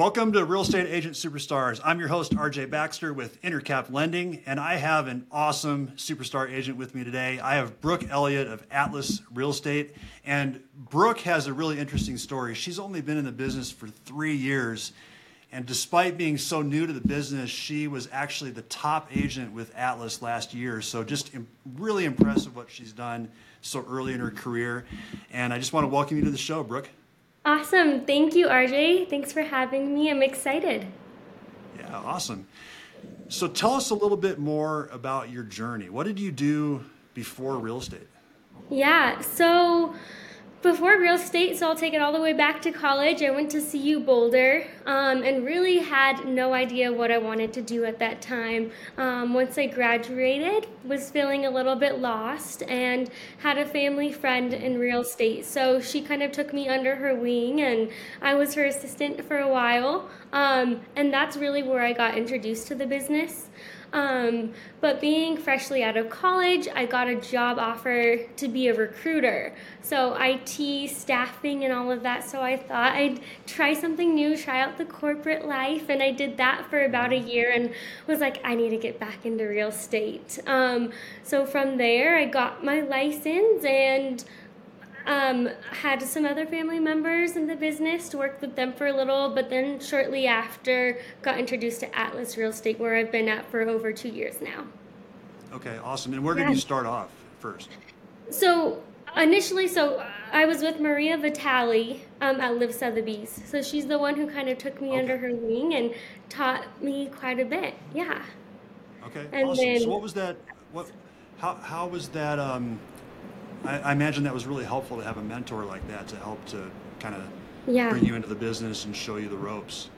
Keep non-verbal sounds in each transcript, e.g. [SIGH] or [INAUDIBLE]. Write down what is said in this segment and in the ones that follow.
Welcome to Real Estate Agent Superstars. I'm your host, RJ Baxter with Intercap Lending, and I have an awesome superstar agent with me today. I have Brooke Elliott of Atlas Real Estate, and Brooke has a really interesting story. She's only been in the business for three years, and despite being so new to the business, she was actually the top agent with Atlas last year. So, just really impressive what she's done so early in her career. And I just want to welcome you to the show, Brooke. Awesome. Thank you, RJ. Thanks for having me. I'm excited. Yeah, awesome. So tell us a little bit more about your journey. What did you do before real estate? Yeah, so before real estate, so I'll take it all the way back to college. I went to CU Boulder um, and really had no idea what I wanted to do at that time. Um, once I graduated, was feeling a little bit lost and had a family friend in real estate. So she kind of took me under her wing, and I was her assistant for a while. Um, and that's really where I got introduced to the business. Um, but being freshly out of college, I got a job offer to be a recruiter. So, IT, staffing, and all of that. So, I thought I'd try something new, try out the corporate life. And I did that for about a year and was like, I need to get back into real estate. Um, so, from there, I got my license and um, had some other family members in the business, worked with them for a little, but then shortly after got introduced to Atlas Real Estate, where I've been at for over two years now. Okay, awesome. And where did yeah. you start off first? So initially, so I was with Maria Vitale um, at LIV Sotheby's. So she's the one who kind of took me okay. under her wing and taught me quite a bit. Yeah. Okay. And awesome. Then, so what was that? What? How, how was that? Um, I, I, imagine that was really helpful to have a mentor like that to help to kind of yeah. bring you into the business and show you the ropes.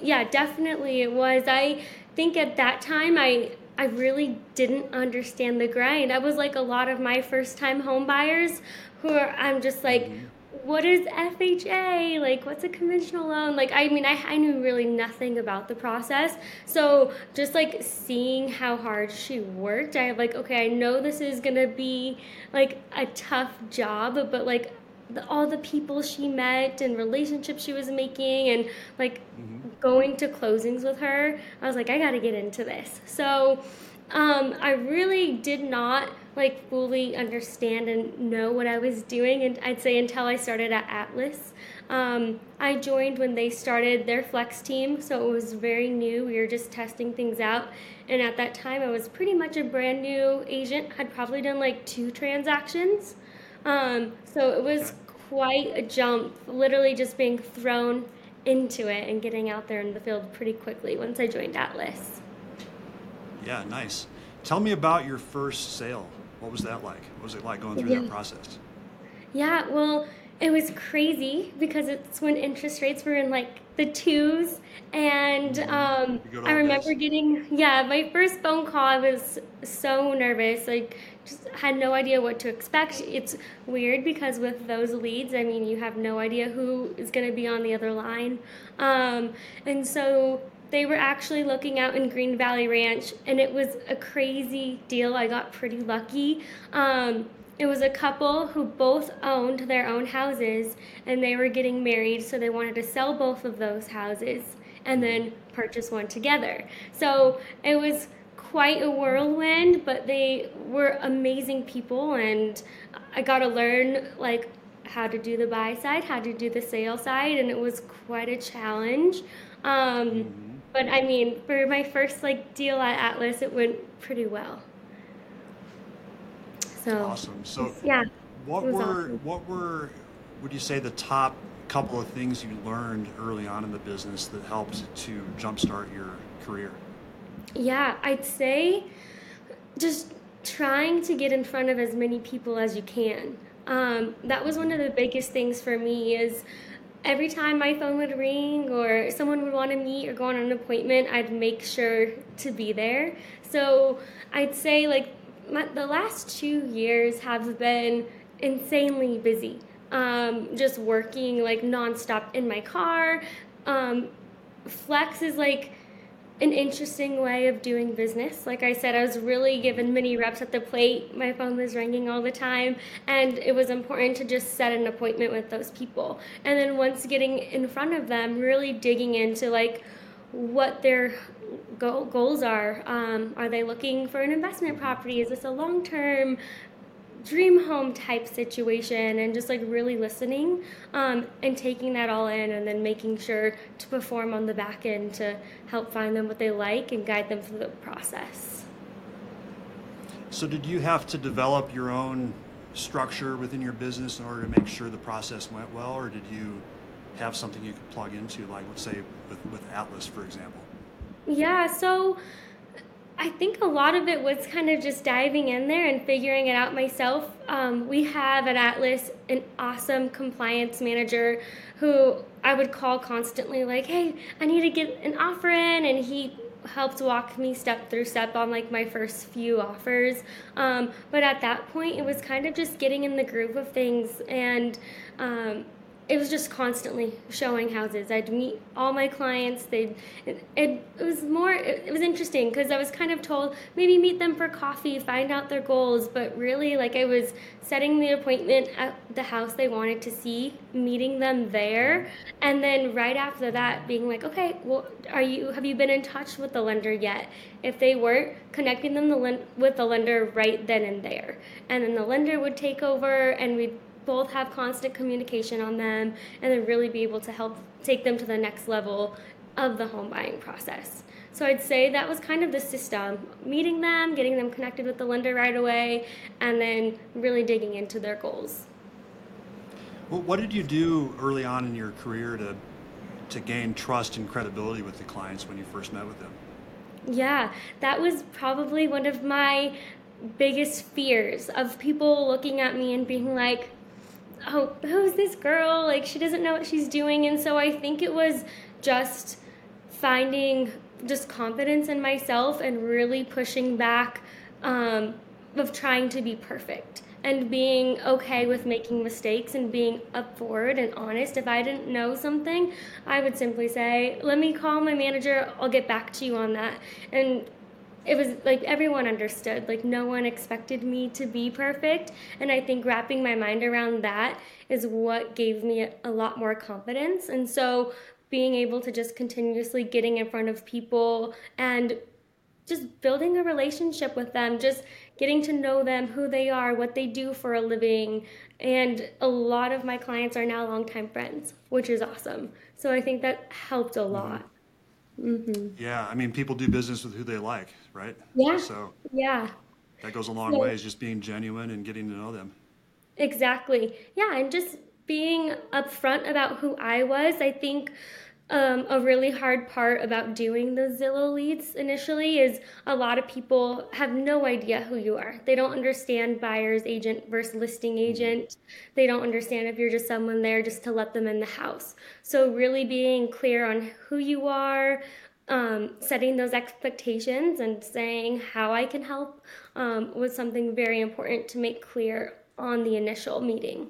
Yeah, definitely it was. I think at that time I I really didn't understand the grind. I was like a lot of my first time home buyers who are I'm just like mm-hmm what is FHA? Like, what's a conventional loan? Like, I mean, I, I knew really nothing about the process. So, just like seeing how hard she worked, I like, okay, I know this is gonna be like a tough job, but like the, all the people she met and relationships she was making and like mm-hmm. going to closings with her, I was like, I gotta get into this. So, um, I really did not like fully understand and know what I was doing, and I'd say until I started at Atlas. Um, I joined when they started their flex team, so it was very new. We were just testing things out, and at that time, I was pretty much a brand new agent. I'd probably done like two transactions, um, so it was quite a jump. Literally just being thrown into it and getting out there in the field pretty quickly once I joined Atlas. Yeah, nice. Tell me about your first sale. What was that like? What was it like going through yeah. that process? Yeah, well, it was crazy because it's when interest rates were in like the twos and mm-hmm. um, i remember getting yeah my first phone call i was so nervous like just had no idea what to expect it's weird because with those leads i mean you have no idea who is going to be on the other line um, and so they were actually looking out in Green Valley Ranch, and it was a crazy deal. I got pretty lucky. Um, it was a couple who both owned their own houses, and they were getting married, so they wanted to sell both of those houses and then purchase one together. So it was quite a whirlwind, but they were amazing people, and I got to learn like how to do the buy side, how to do the sale side, and it was quite a challenge. Um, mm-hmm but I mean, for my first like deal at Atlas, it went pretty well. So awesome. So yeah, what were awesome. what were would you say the top couple of things you learned early on in the business that helped to jumpstart your career? Yeah, I'd say just trying to get in front of as many people as you can. Um, that was one of the biggest things for me is every time my phone would ring or someone would want to meet or go on an appointment, I'd make sure to be there. So I'd say like my, the last two years have been insanely busy. Um, just working like nonstop in my car. Um, flex is like an interesting way of doing business. Like I said, I was really given many reps at the plate. My phone was ringing all the time, and it was important to just set an appointment with those people. And then once getting in front of them, really digging into like what their goals are. Um, are they looking for an investment property? Is this a long term dream home type situation and just like really listening um, and taking that all in and then making sure to perform on the back end to help find them what they like and guide them through the process. So, did you have to develop your own structure within your business in order to make sure the process went well, or did you have something you could plug into, like, let's say, with, with Atlas, for example? Yeah, so I think a lot of it was kind of just diving in there and figuring it out myself. Um, we have at Atlas an awesome compliance manager who I would call constantly, like, hey, I need to get an offer in. And he helped walk me step through step on like my first few offers. Um, but at that point, it was kind of just getting in the groove of things and um, it was just constantly showing houses. I'd meet all my clients. They, it, it, was more. It, it was interesting because I was kind of told maybe meet them for coffee, find out their goals. But really, like I was setting the appointment at the house they wanted to see, meeting them there, and then right after that, being like, okay, well, are you have you been in touch with the lender yet? If they weren't, connecting them the, with the lender right then and there, and then the lender would take over, and we'd both have constant communication on them and then really be able to help take them to the next level of the home buying process. So I'd say that was kind of the system meeting them, getting them connected with the lender right away, and then really digging into their goals. Well, what did you do early on in your career to, to gain trust and credibility with the clients when you first met with them? Yeah, that was probably one of my biggest fears of people looking at me and being like, oh, who's this girl? Like, she doesn't know what she's doing. And so I think it was just finding just confidence in myself and really pushing back um, of trying to be perfect and being okay with making mistakes and being up forward and honest. If I didn't know something, I would simply say, let me call my manager, I'll get back to you on that. And it was like everyone understood. Like no one expected me to be perfect. And i think wrapping my mind around that is what gave me a lot more confidence. And so being able to just continuously getting in front of people and just building a relationship with them just getting to know them who they are what they do for a living. And a lot of my clients are now longtime friends which is awesome. So i think that helped a mm-hmm. lot mm-hmm. Yeah, I mean, people do business with who they like, right? Yeah. So yeah, that goes a long so, way. Is just being genuine and getting to know them. Exactly. Yeah, and just being upfront about who I was. I think um, a really hard part about doing the Zillow leads initially is a lot of people have no idea who you are. They don't understand buyer's agent versus listing agent. They don't understand if you're just someone there just to let them in the house. So, really being clear on who you are, um, setting those expectations and saying how I can help um, was something very important to make clear on the initial meeting.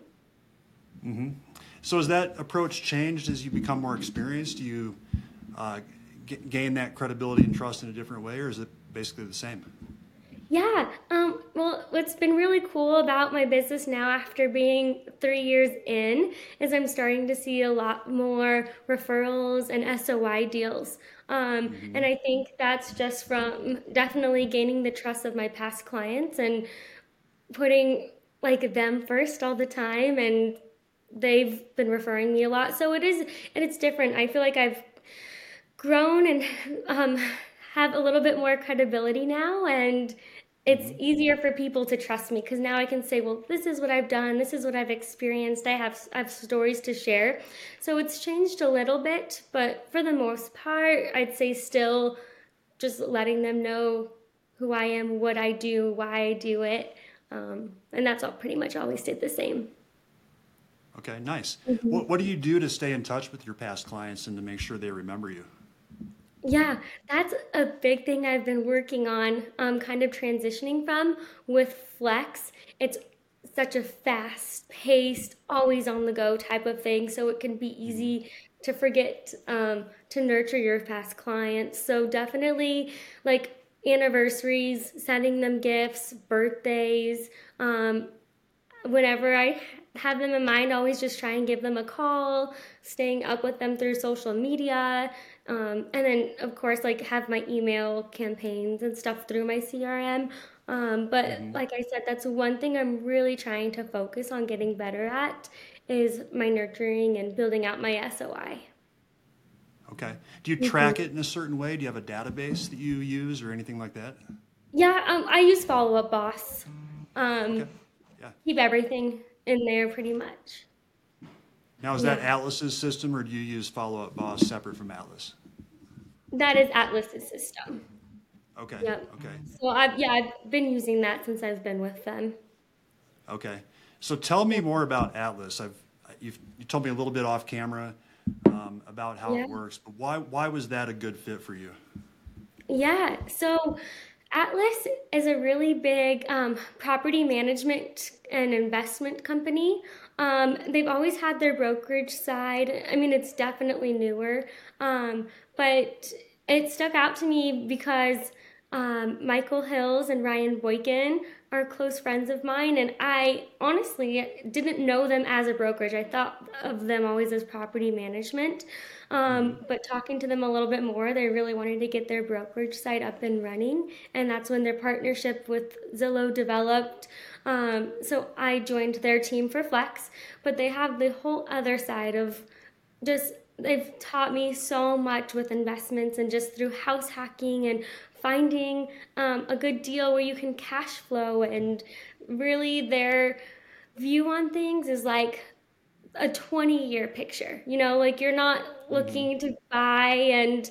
Mm-hmm. So has that approach changed as you become more experienced? Do you uh, g- gain that credibility and trust in a different way, or is it basically the same? Yeah. Um, well, what's been really cool about my business now, after being three years in, is I'm starting to see a lot more referrals and SOI deals. Um, mm-hmm. And I think that's just from definitely gaining the trust of my past clients and putting like them first all the time and they've been referring me a lot. So it is, and it's different. I feel like I've grown and um, have a little bit more credibility now, and it's mm-hmm. easier for people to trust me because now I can say, well, this is what I've done, this is what I've experienced. I have I have stories to share. So it's changed a little bit, but for the most part, I'd say still just letting them know who I am, what I do, why I do it. Um, and that's all pretty much always stayed the same. Okay, nice. Mm-hmm. What, what do you do to stay in touch with your past clients and to make sure they remember you? Yeah, that's a big thing I've been working on, um, kind of transitioning from with Flex. It's such a fast paced, always on the go type of thing, so it can be easy to forget um, to nurture your past clients. So definitely like anniversaries, sending them gifts, birthdays. Um, whenever I have them in mind, always just try and give them a call, staying up with them through social media. Um, and then, of course, like have my email campaigns and stuff through my CRM. Um, but mm-hmm. like I said, that's one thing I'm really trying to focus on getting better at is my nurturing and building out my SOI. Okay. Do you track mm-hmm. it in a certain way? Do you have a database that you use or anything like that? Yeah, um, I use Follow Up Boss. Um, okay. Yeah. Keep everything in there pretty much. Now, is that Atlas's system, or do you use Follow Up Boss separate from Atlas? That is Atlas's system. Okay. Yep. Okay. So I've yeah I've been using that since I've been with them. Okay. So tell me more about Atlas. I've you've you told me a little bit off camera um, about how yeah. it works, but why why was that a good fit for you? Yeah. So Atlas is a really big um, property management and investment company. Um, they've always had their brokerage side. I mean, it's definitely newer, um, but it stuck out to me because um, Michael Hills and Ryan Boykin are close friends of mine, and I honestly didn't know them as a brokerage. I thought of them always as property management. Um, mm-hmm. but talking to them a little bit more, they really wanted to get their brokerage site up and running, and that's when their partnership with Zillow developed. Um, so I joined their team for Flex, but they have the whole other side of just they've taught me so much with investments and just through house hacking and finding um, a good deal where you can cash flow and really their view on things is like a 20 year picture you know like you're not mm-hmm. looking to buy and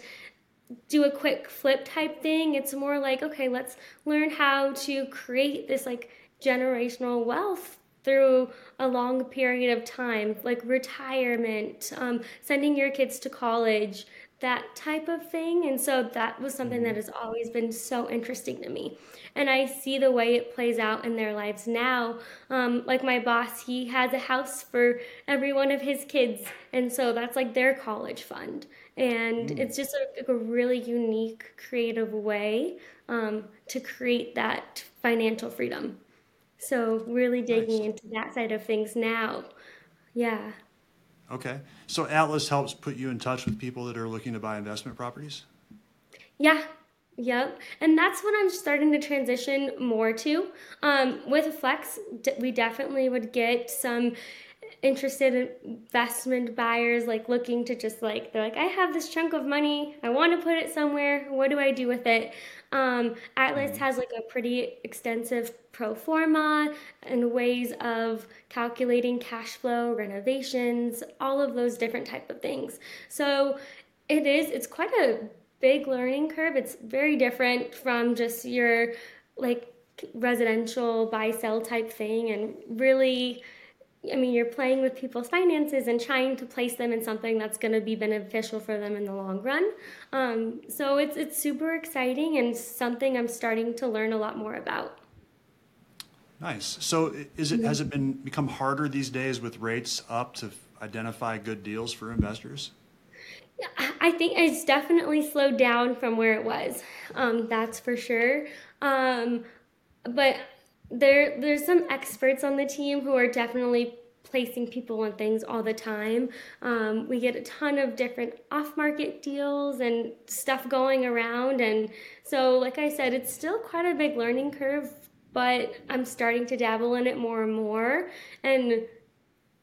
do a quick flip type thing it's more like okay let's learn how to create this like generational wealth through a long period of time, like retirement, um, sending your kids to college, that type of thing. And so that was something that mm-hmm. has always been so interesting to me. And I see the way it plays out in their lives now. Um, like my boss, he has a house for every one of his kids. And so that's like their college fund. And mm. it's just a, a, really unique, creative way um, to create that financial freedom. So really digging nice. into that side of things now. Yeah. Okay. So Atlas helps put you in touch with people that are looking to buy investment properties? Yeah. Yep. And that's what I'm starting to transition more to. Um, with Flex, we definitely would get some interested investment buyers like looking to just like they're like i have this chunk of money i want to put it somewhere what do i do with it um, atlas mm-hmm. has like a pretty extensive pro forma and ways of calculating cash flow, renovations, all of those different type of things. So it is it's quite a big learning curve. It's very different from just your like residential buy sell type thing and really I mean, you're playing with people's finances and trying to place them in something that's going to be beneficial for them in the long run. Um, so it's it's super exciting and something I'm starting to learn a lot more about. Nice. So is it has it been become harder these days with rates up to identify good deals for investors? I think it's definitely slowed down from where it was. Um, that's for sure. Um, but there there's some experts on the team who are definitely placing people on things all the time. Um, we get a ton of different off market deals and stuff going around. And so, like I said, it's still quite a big learning curve but I'm starting to dabble in it more and more. And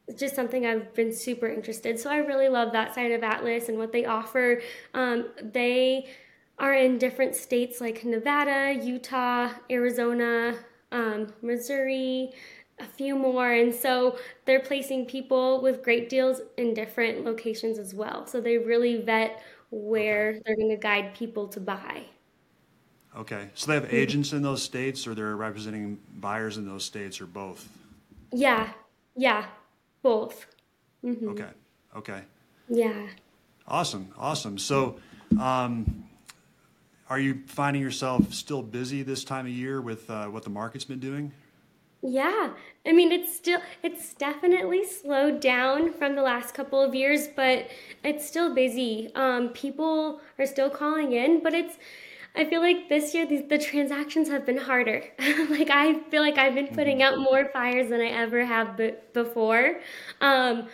it's just something I've been super interested. So I really love that side of Atlas and what they offer. Um, they are in different states like Nevada, Utah, Arizona, um, Missouri, a few more. And so they're placing people with great deals in different locations as well. So they really vet where okay. they're going to guide people to buy. Okay, so they have mm-hmm. agents in those states, or they're representing buyers in those states, or both? Yeah, yeah, both. Mm-hmm. Okay, okay. Yeah. Awesome, awesome. So, um, are you finding yourself still busy this time of year with uh, what the market's been doing? Yeah, I mean it's still it's definitely slowed down from the last couple of years, but it's still busy. Um, people are still calling in, but it's I feel like this year the, the transactions have been harder. [LAUGHS] like I feel like I've been putting out more fires than I ever have b- before. Um,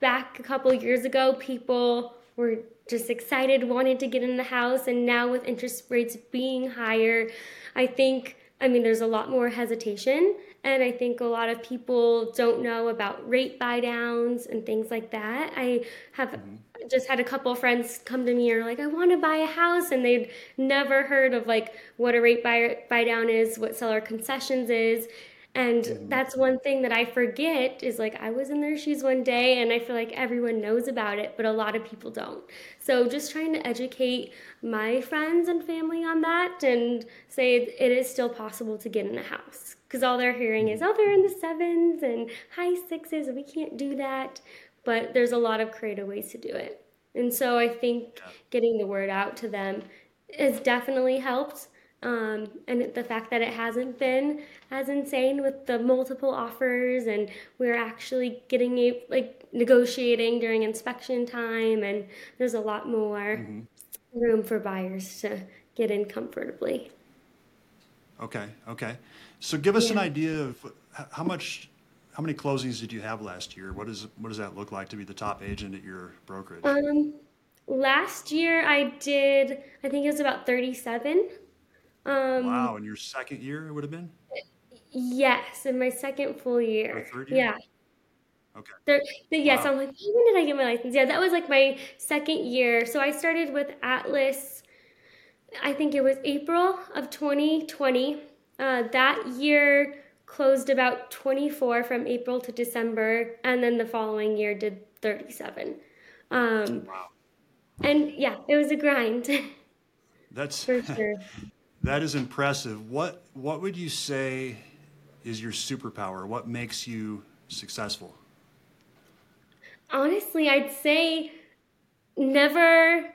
back a couple years ago, people were just excited, wanted to get in the house, and now with interest rates being higher, I think I mean there's a lot more hesitation and I think a lot of people don't know about rate buy downs and things like that. I have mm-hmm. just had a couple of friends come to me and are like, I want to buy a house. And they'd never heard of like what a rate buy, buy down is, what seller concessions is. And mm-hmm. that's one thing that I forget is like I was in their shoes one day and I feel like everyone knows about it, but a lot of people don't. So just trying to educate my friends and family on that and say it is still possible to get in a house because all they're hearing is, oh, they're in the sevens and high sixes, we can't do that. But there's a lot of creative ways to do it. And so I think getting the word out to them has definitely helped. Um, and the fact that it hasn't been as insane with the multiple offers and we're actually getting a, like negotiating during inspection time and there's a lot more mm-hmm. room for buyers to get in comfortably okay okay so give us yeah. an idea of how much, how many closings did you have last year? What is what does that look like to be the top agent at your brokerage? Um, last year I did, I think it was about thirty-seven. Um, wow, in your second year it would have been. Yes, in my second full year. Or third year? Yeah. Okay. The, yes, wow. I'm like, when did I get my license? Yeah, that was like my second year. So I started with Atlas. I think it was April of 2020 uh, that year closed about 24 from April to December, and then the following year did 37. Um, wow. And yeah, it was a grind. That's [LAUGHS] for sure. [LAUGHS] that is impressive. What What would you say is your superpower? What makes you successful? Honestly, I'd say never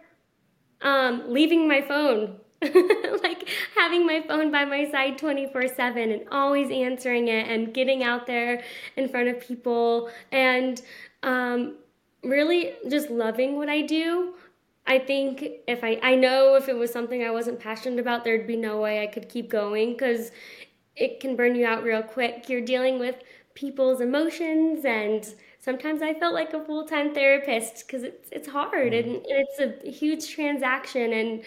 um, leaving my phone [LAUGHS] like having my phone by my side 24 7 and always answering it and getting out there in front of people and um, really just loving what I do. I think if I, I know if it was something I wasn't passionate about, there'd be no way I could keep going because it can burn you out real quick. You're dealing with people's emotions and sometimes I felt like a full time therapist because it's, it's hard mm-hmm. and it's a huge transaction and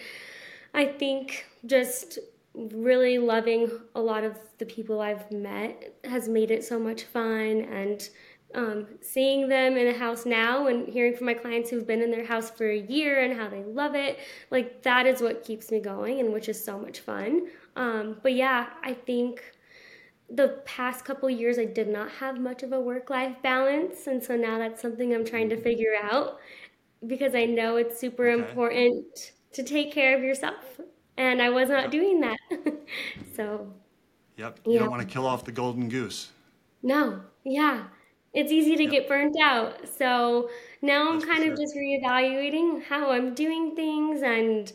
I think just really loving a lot of the people I've met has made it so much fun and um, seeing them in a house now and hearing from my clients who've been in their house for a year and how they love it like that is what keeps me going and which is so much fun um, but yeah i think the past couple years i did not have much of a work-life balance and so now that's something i'm trying to figure out because i know it's super okay. important to take care of yourself. And I was not yep. doing that. [LAUGHS] so. Yep. You yeah. don't want to kill off the golden goose. No. Yeah. It's easy to yep. get burnt out. So now I'm That's kind of just reevaluating how I'm doing things and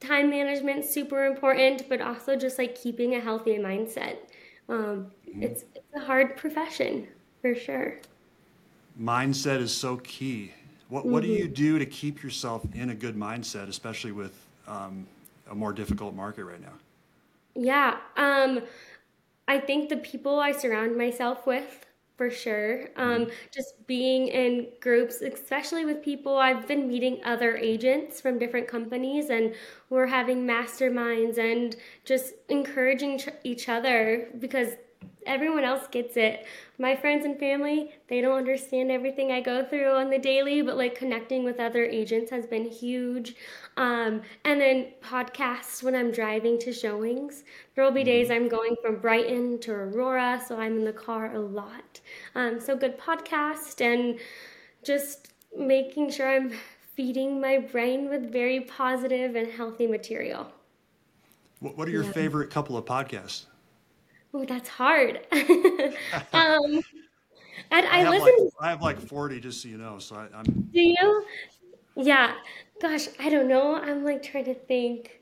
time management super important, but also just like keeping a healthy mindset. Um, mm-hmm. it's, it's a hard profession for sure. Mindset is so key. What, what mm-hmm. do you mm-hmm. do to keep yourself in a good mindset, especially with um, a more difficult market right now? Yeah, um, I think the people I surround myself with, for sure. Um, mm-hmm. Just being in groups, especially with people, I've been meeting other agents from different companies, and we're having masterminds and just encouraging each other because everyone else gets it. My friends and family, they don't understand everything I go through on the daily, but like connecting with other agents has been huge. Um, and then podcasts when I'm driving to showings. There will be days mm-hmm. I'm going from Brighton to Aurora, so I'm in the car a lot. Um, so good podcast and just making sure I'm feeding my brain with very positive and healthy material. What are your yeah. favorite couple of podcasts? Oh, that's hard. [LAUGHS] um, and I, I listen. Like, I have like forty, just so you know. So I, am Do you? Yeah. Gosh, I don't know. I'm like trying to think.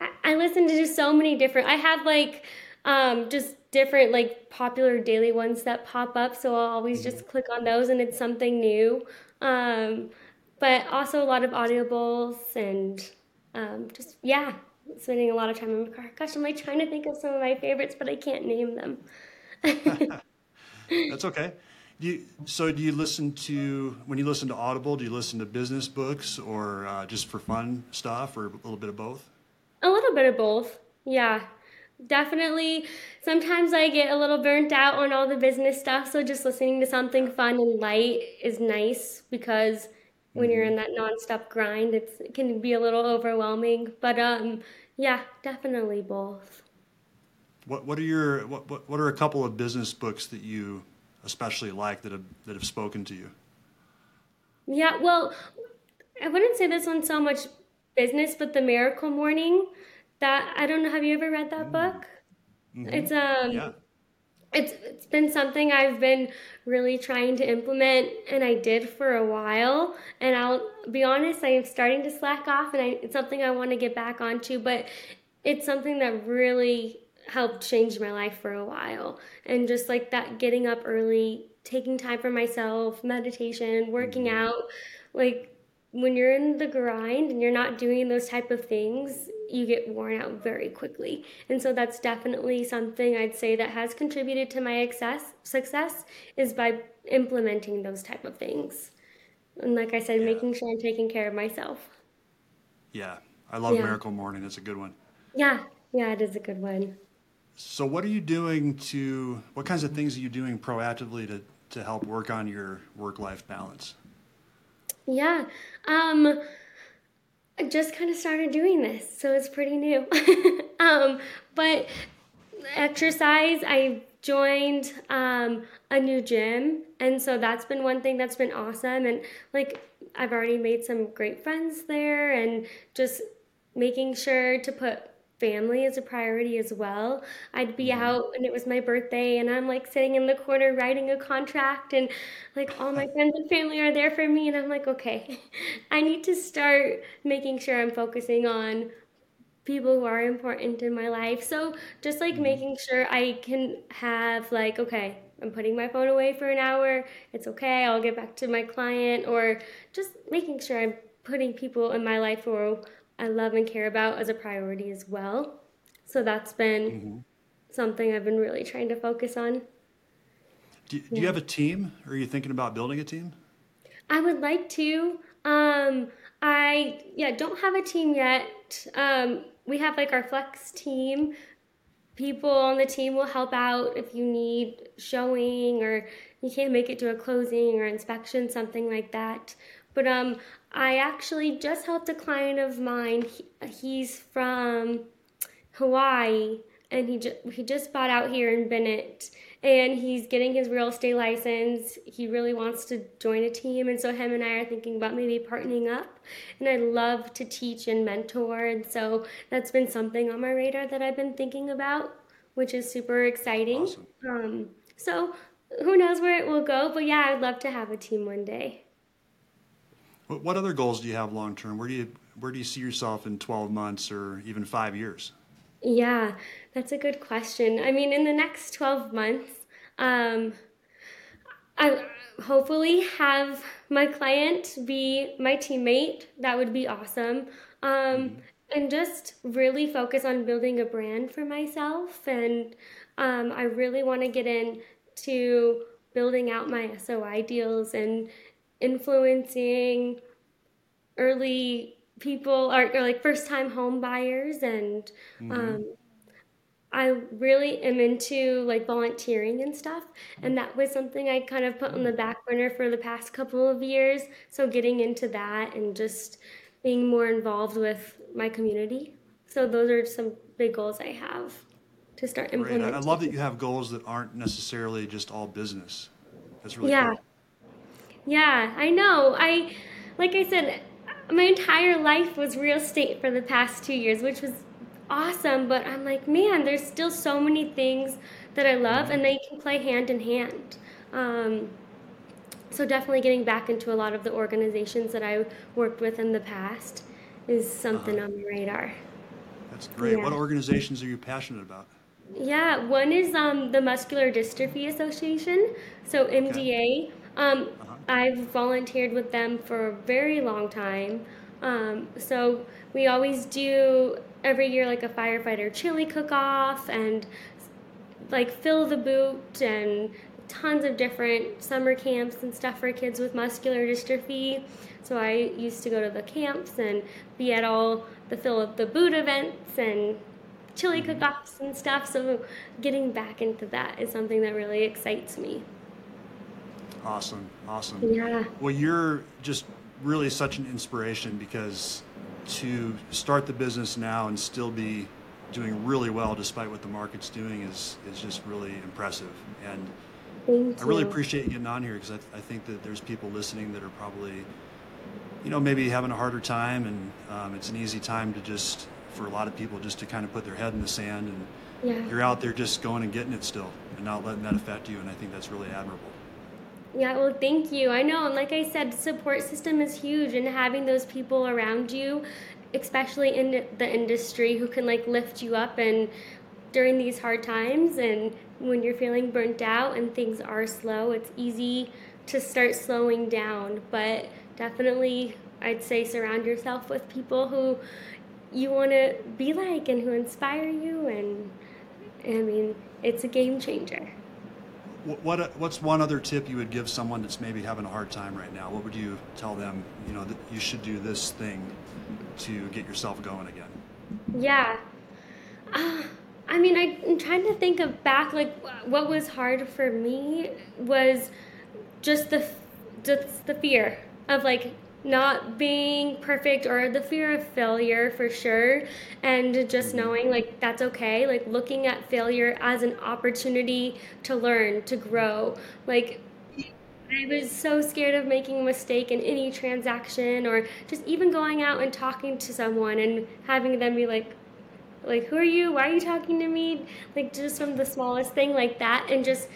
I, I listen to just so many different. I have like um, just different like popular daily ones that pop up so i'll always just click on those and it's something new um, but also a lot of audibles and um, just yeah spending a lot of time in my car gosh i'm like trying to think of some of my favorites but i can't name them [LAUGHS] That's okay. Do you, so do you listen to when you listen to Audible? Do you listen to business books or uh, just for fun stuff, or a little bit of both? A little bit of both. Yeah. Definitely. Sometimes I get a little burnt out on all the business stuff, so just listening to something fun and light is nice because when you're in that nonstop grind, it's, it can be a little overwhelming. But um yeah, definitely both. What What are your what What, what are a couple of business books that you especially like that have that have spoken to you? Yeah, well, I wouldn't say this one's so much business, but The Miracle Morning. That I don't know. Have you ever read that book? It's um, Yeah. It's it's been something I've been really trying to implement, and I did for a while. And I'll be honest, I'm starting to slack off, and I, it's something I want to get back onto. But it's something that really helped change my life for a while, and just like that, getting up early, taking time for myself, meditation, working mm-hmm. out, like when you're in the grind and you're not doing those type of things you get worn out very quickly and so that's definitely something i'd say that has contributed to my success success is by implementing those type of things and like i said Yeah. making sure i'm taking care of myself Yeah. I love yeah Miracle Morning. That's a good one. yeah yeah it is a good one So, what are you doing to? What kinds of things are you doing proactively to to help work on your work life balance? Yeah um I just kind of started doing this, so it's pretty new. [LAUGHS] um, but exercise, I joined um, a new gym, and so that's been one thing that's been awesome. And like, I've already made some great friends there, and just making sure to put family as a priority as well. I'd be mm-hmm. out and it was my birthday and I'm like sitting in the corner writing a contract and like all my friends and family are there for me and I'm like, okay, [LAUGHS] I need to start making sure I'm focusing on people who are important in my life. So just like mm-hmm. making sure I can have like, okay, I'm putting my phone away for an hour. It's okay. I'll get back to my client or just making sure I'm putting people in my life who I love and care about as a priority as well. So that's been something I've been really trying to focus on. Do, do you have a team? Or are you thinking about building a team? I would like to. Um, I yeah don't have a team yet. Um, we have like our flex team. People on the team will help out if you need showing or you can't make it to a closing or inspection, something like that. But um, I actually just helped a client of mine. He, he's from Hawaii, and he ju- he just bought out here in Bennett, and he's getting his real estate license. He really wants to join a team, and so him and I are thinking about maybe partnering up. And I love to teach and mentor, and so that's been something on my radar that I've been thinking about, which is super exciting. Awesome. Um, so who knows where it will go, but yeah, I'd love to have a team one day. What, what other goals do you have long term? Where do you where do you see yourself in 12 months or even five years? Yeah, that's a good question. I mean, in the next 12 months, um, I hopefully have my client be my teammate. That would be awesome. Um, and just really focus on building a brand for myself. And um, I really want to get into building out my SOI deals and influencing early people or, or like first time home buyers and um, I really am into like volunteering and stuff, and that was something I kind of put on the back burner for the past couple of years. So getting into that and just being more involved with my community. So those are some big goals I have to start Great. I, I love that you have goals that aren't necessarily just all business. That's really Yeah, cool. Yeah, I know. I, like I said, my entire life was real estate for the past two years, which was awesome. But I'm like, man, there's still so many things that I love, and they can play hand in hand. Um, so definitely getting back into a lot of the organizations that I worked with in the past is something on the radar. That's great. What organizations are you passionate about? Yeah, one is um, the Muscular Dystrophy Association, so MDA. Um, Uh-huh. I've volunteered with them for a very long time. Um, so we always do every year like a firefighter chili cook off and like fill the boot and tons of different summer camps and stuff for kids with muscular dystrophy. So I used to go to the camps and be at all the fill of the boot events and chili Mm-hmm. cook-offs and stuff. So getting back into that is something that really excites me. Awesome, awesome. Yeah. Well, you're just really such an inspiration because to start the business now and still be doing really well despite what the market's doing is is just really impressive. And Thank I really you. appreciate you getting on here because I, I think that there's people listening that are probably, you know, maybe having a harder time, and um, it's an easy time to just, for a lot of people, just to kind of put their head in the sand, and Yeah. you're out there just going and getting it still, and not letting that affect you, and I think that's really admirable. Yeah, well, thank you. I know, and like I said, support system is huge, and having those people around you, especially in the industry, who can like lift you up and during these hard times, and when you're feeling burnt out and things are slow, it's easy to start slowing down. But definitely, I'd say surround yourself with people who you want to be like and who inspire you, and I mean, it's a game changer. What, what what's one other tip you would give someone that's maybe having a hard time right now? What would you tell them? You know that you should do this thing to get yourself going again. Yeah. Uh, I mean, I'm trying to think of back, like, what was hard for me was just the, just the fear of, like, not being perfect or the fear of failure for sure. And just mm-hmm. knowing, like, that's okay. Like, looking at failure as an opportunity to learn, to grow. Like, I was so scared of making a mistake in any transaction or just even going out and talking to someone and having them be like, like, who are you? Why are you talking to me? Like, just from the smallest thing like that and just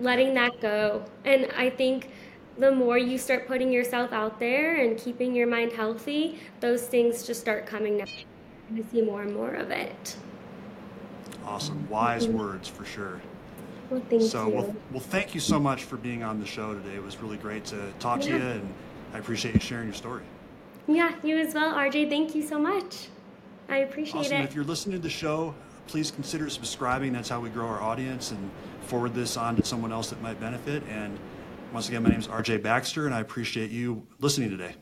letting that go. And I think the more you start putting yourself out there and keeping your mind healthy, those things just start coming naturally. I see more and more of it. Awesome, wise words for sure. Well, thank so you. well, well, thank you so much for being on the show today. It was really great to talk to you, and I appreciate you sharing your story. yeah, you as well, RJ. Thank you so much. I appreciate it. Awesome. it. If you're listening to the show, please consider subscribing. That's how we grow our audience and forward this on to someone else that might benefit. And once again, my name is RJ Baxter, and I appreciate you listening today.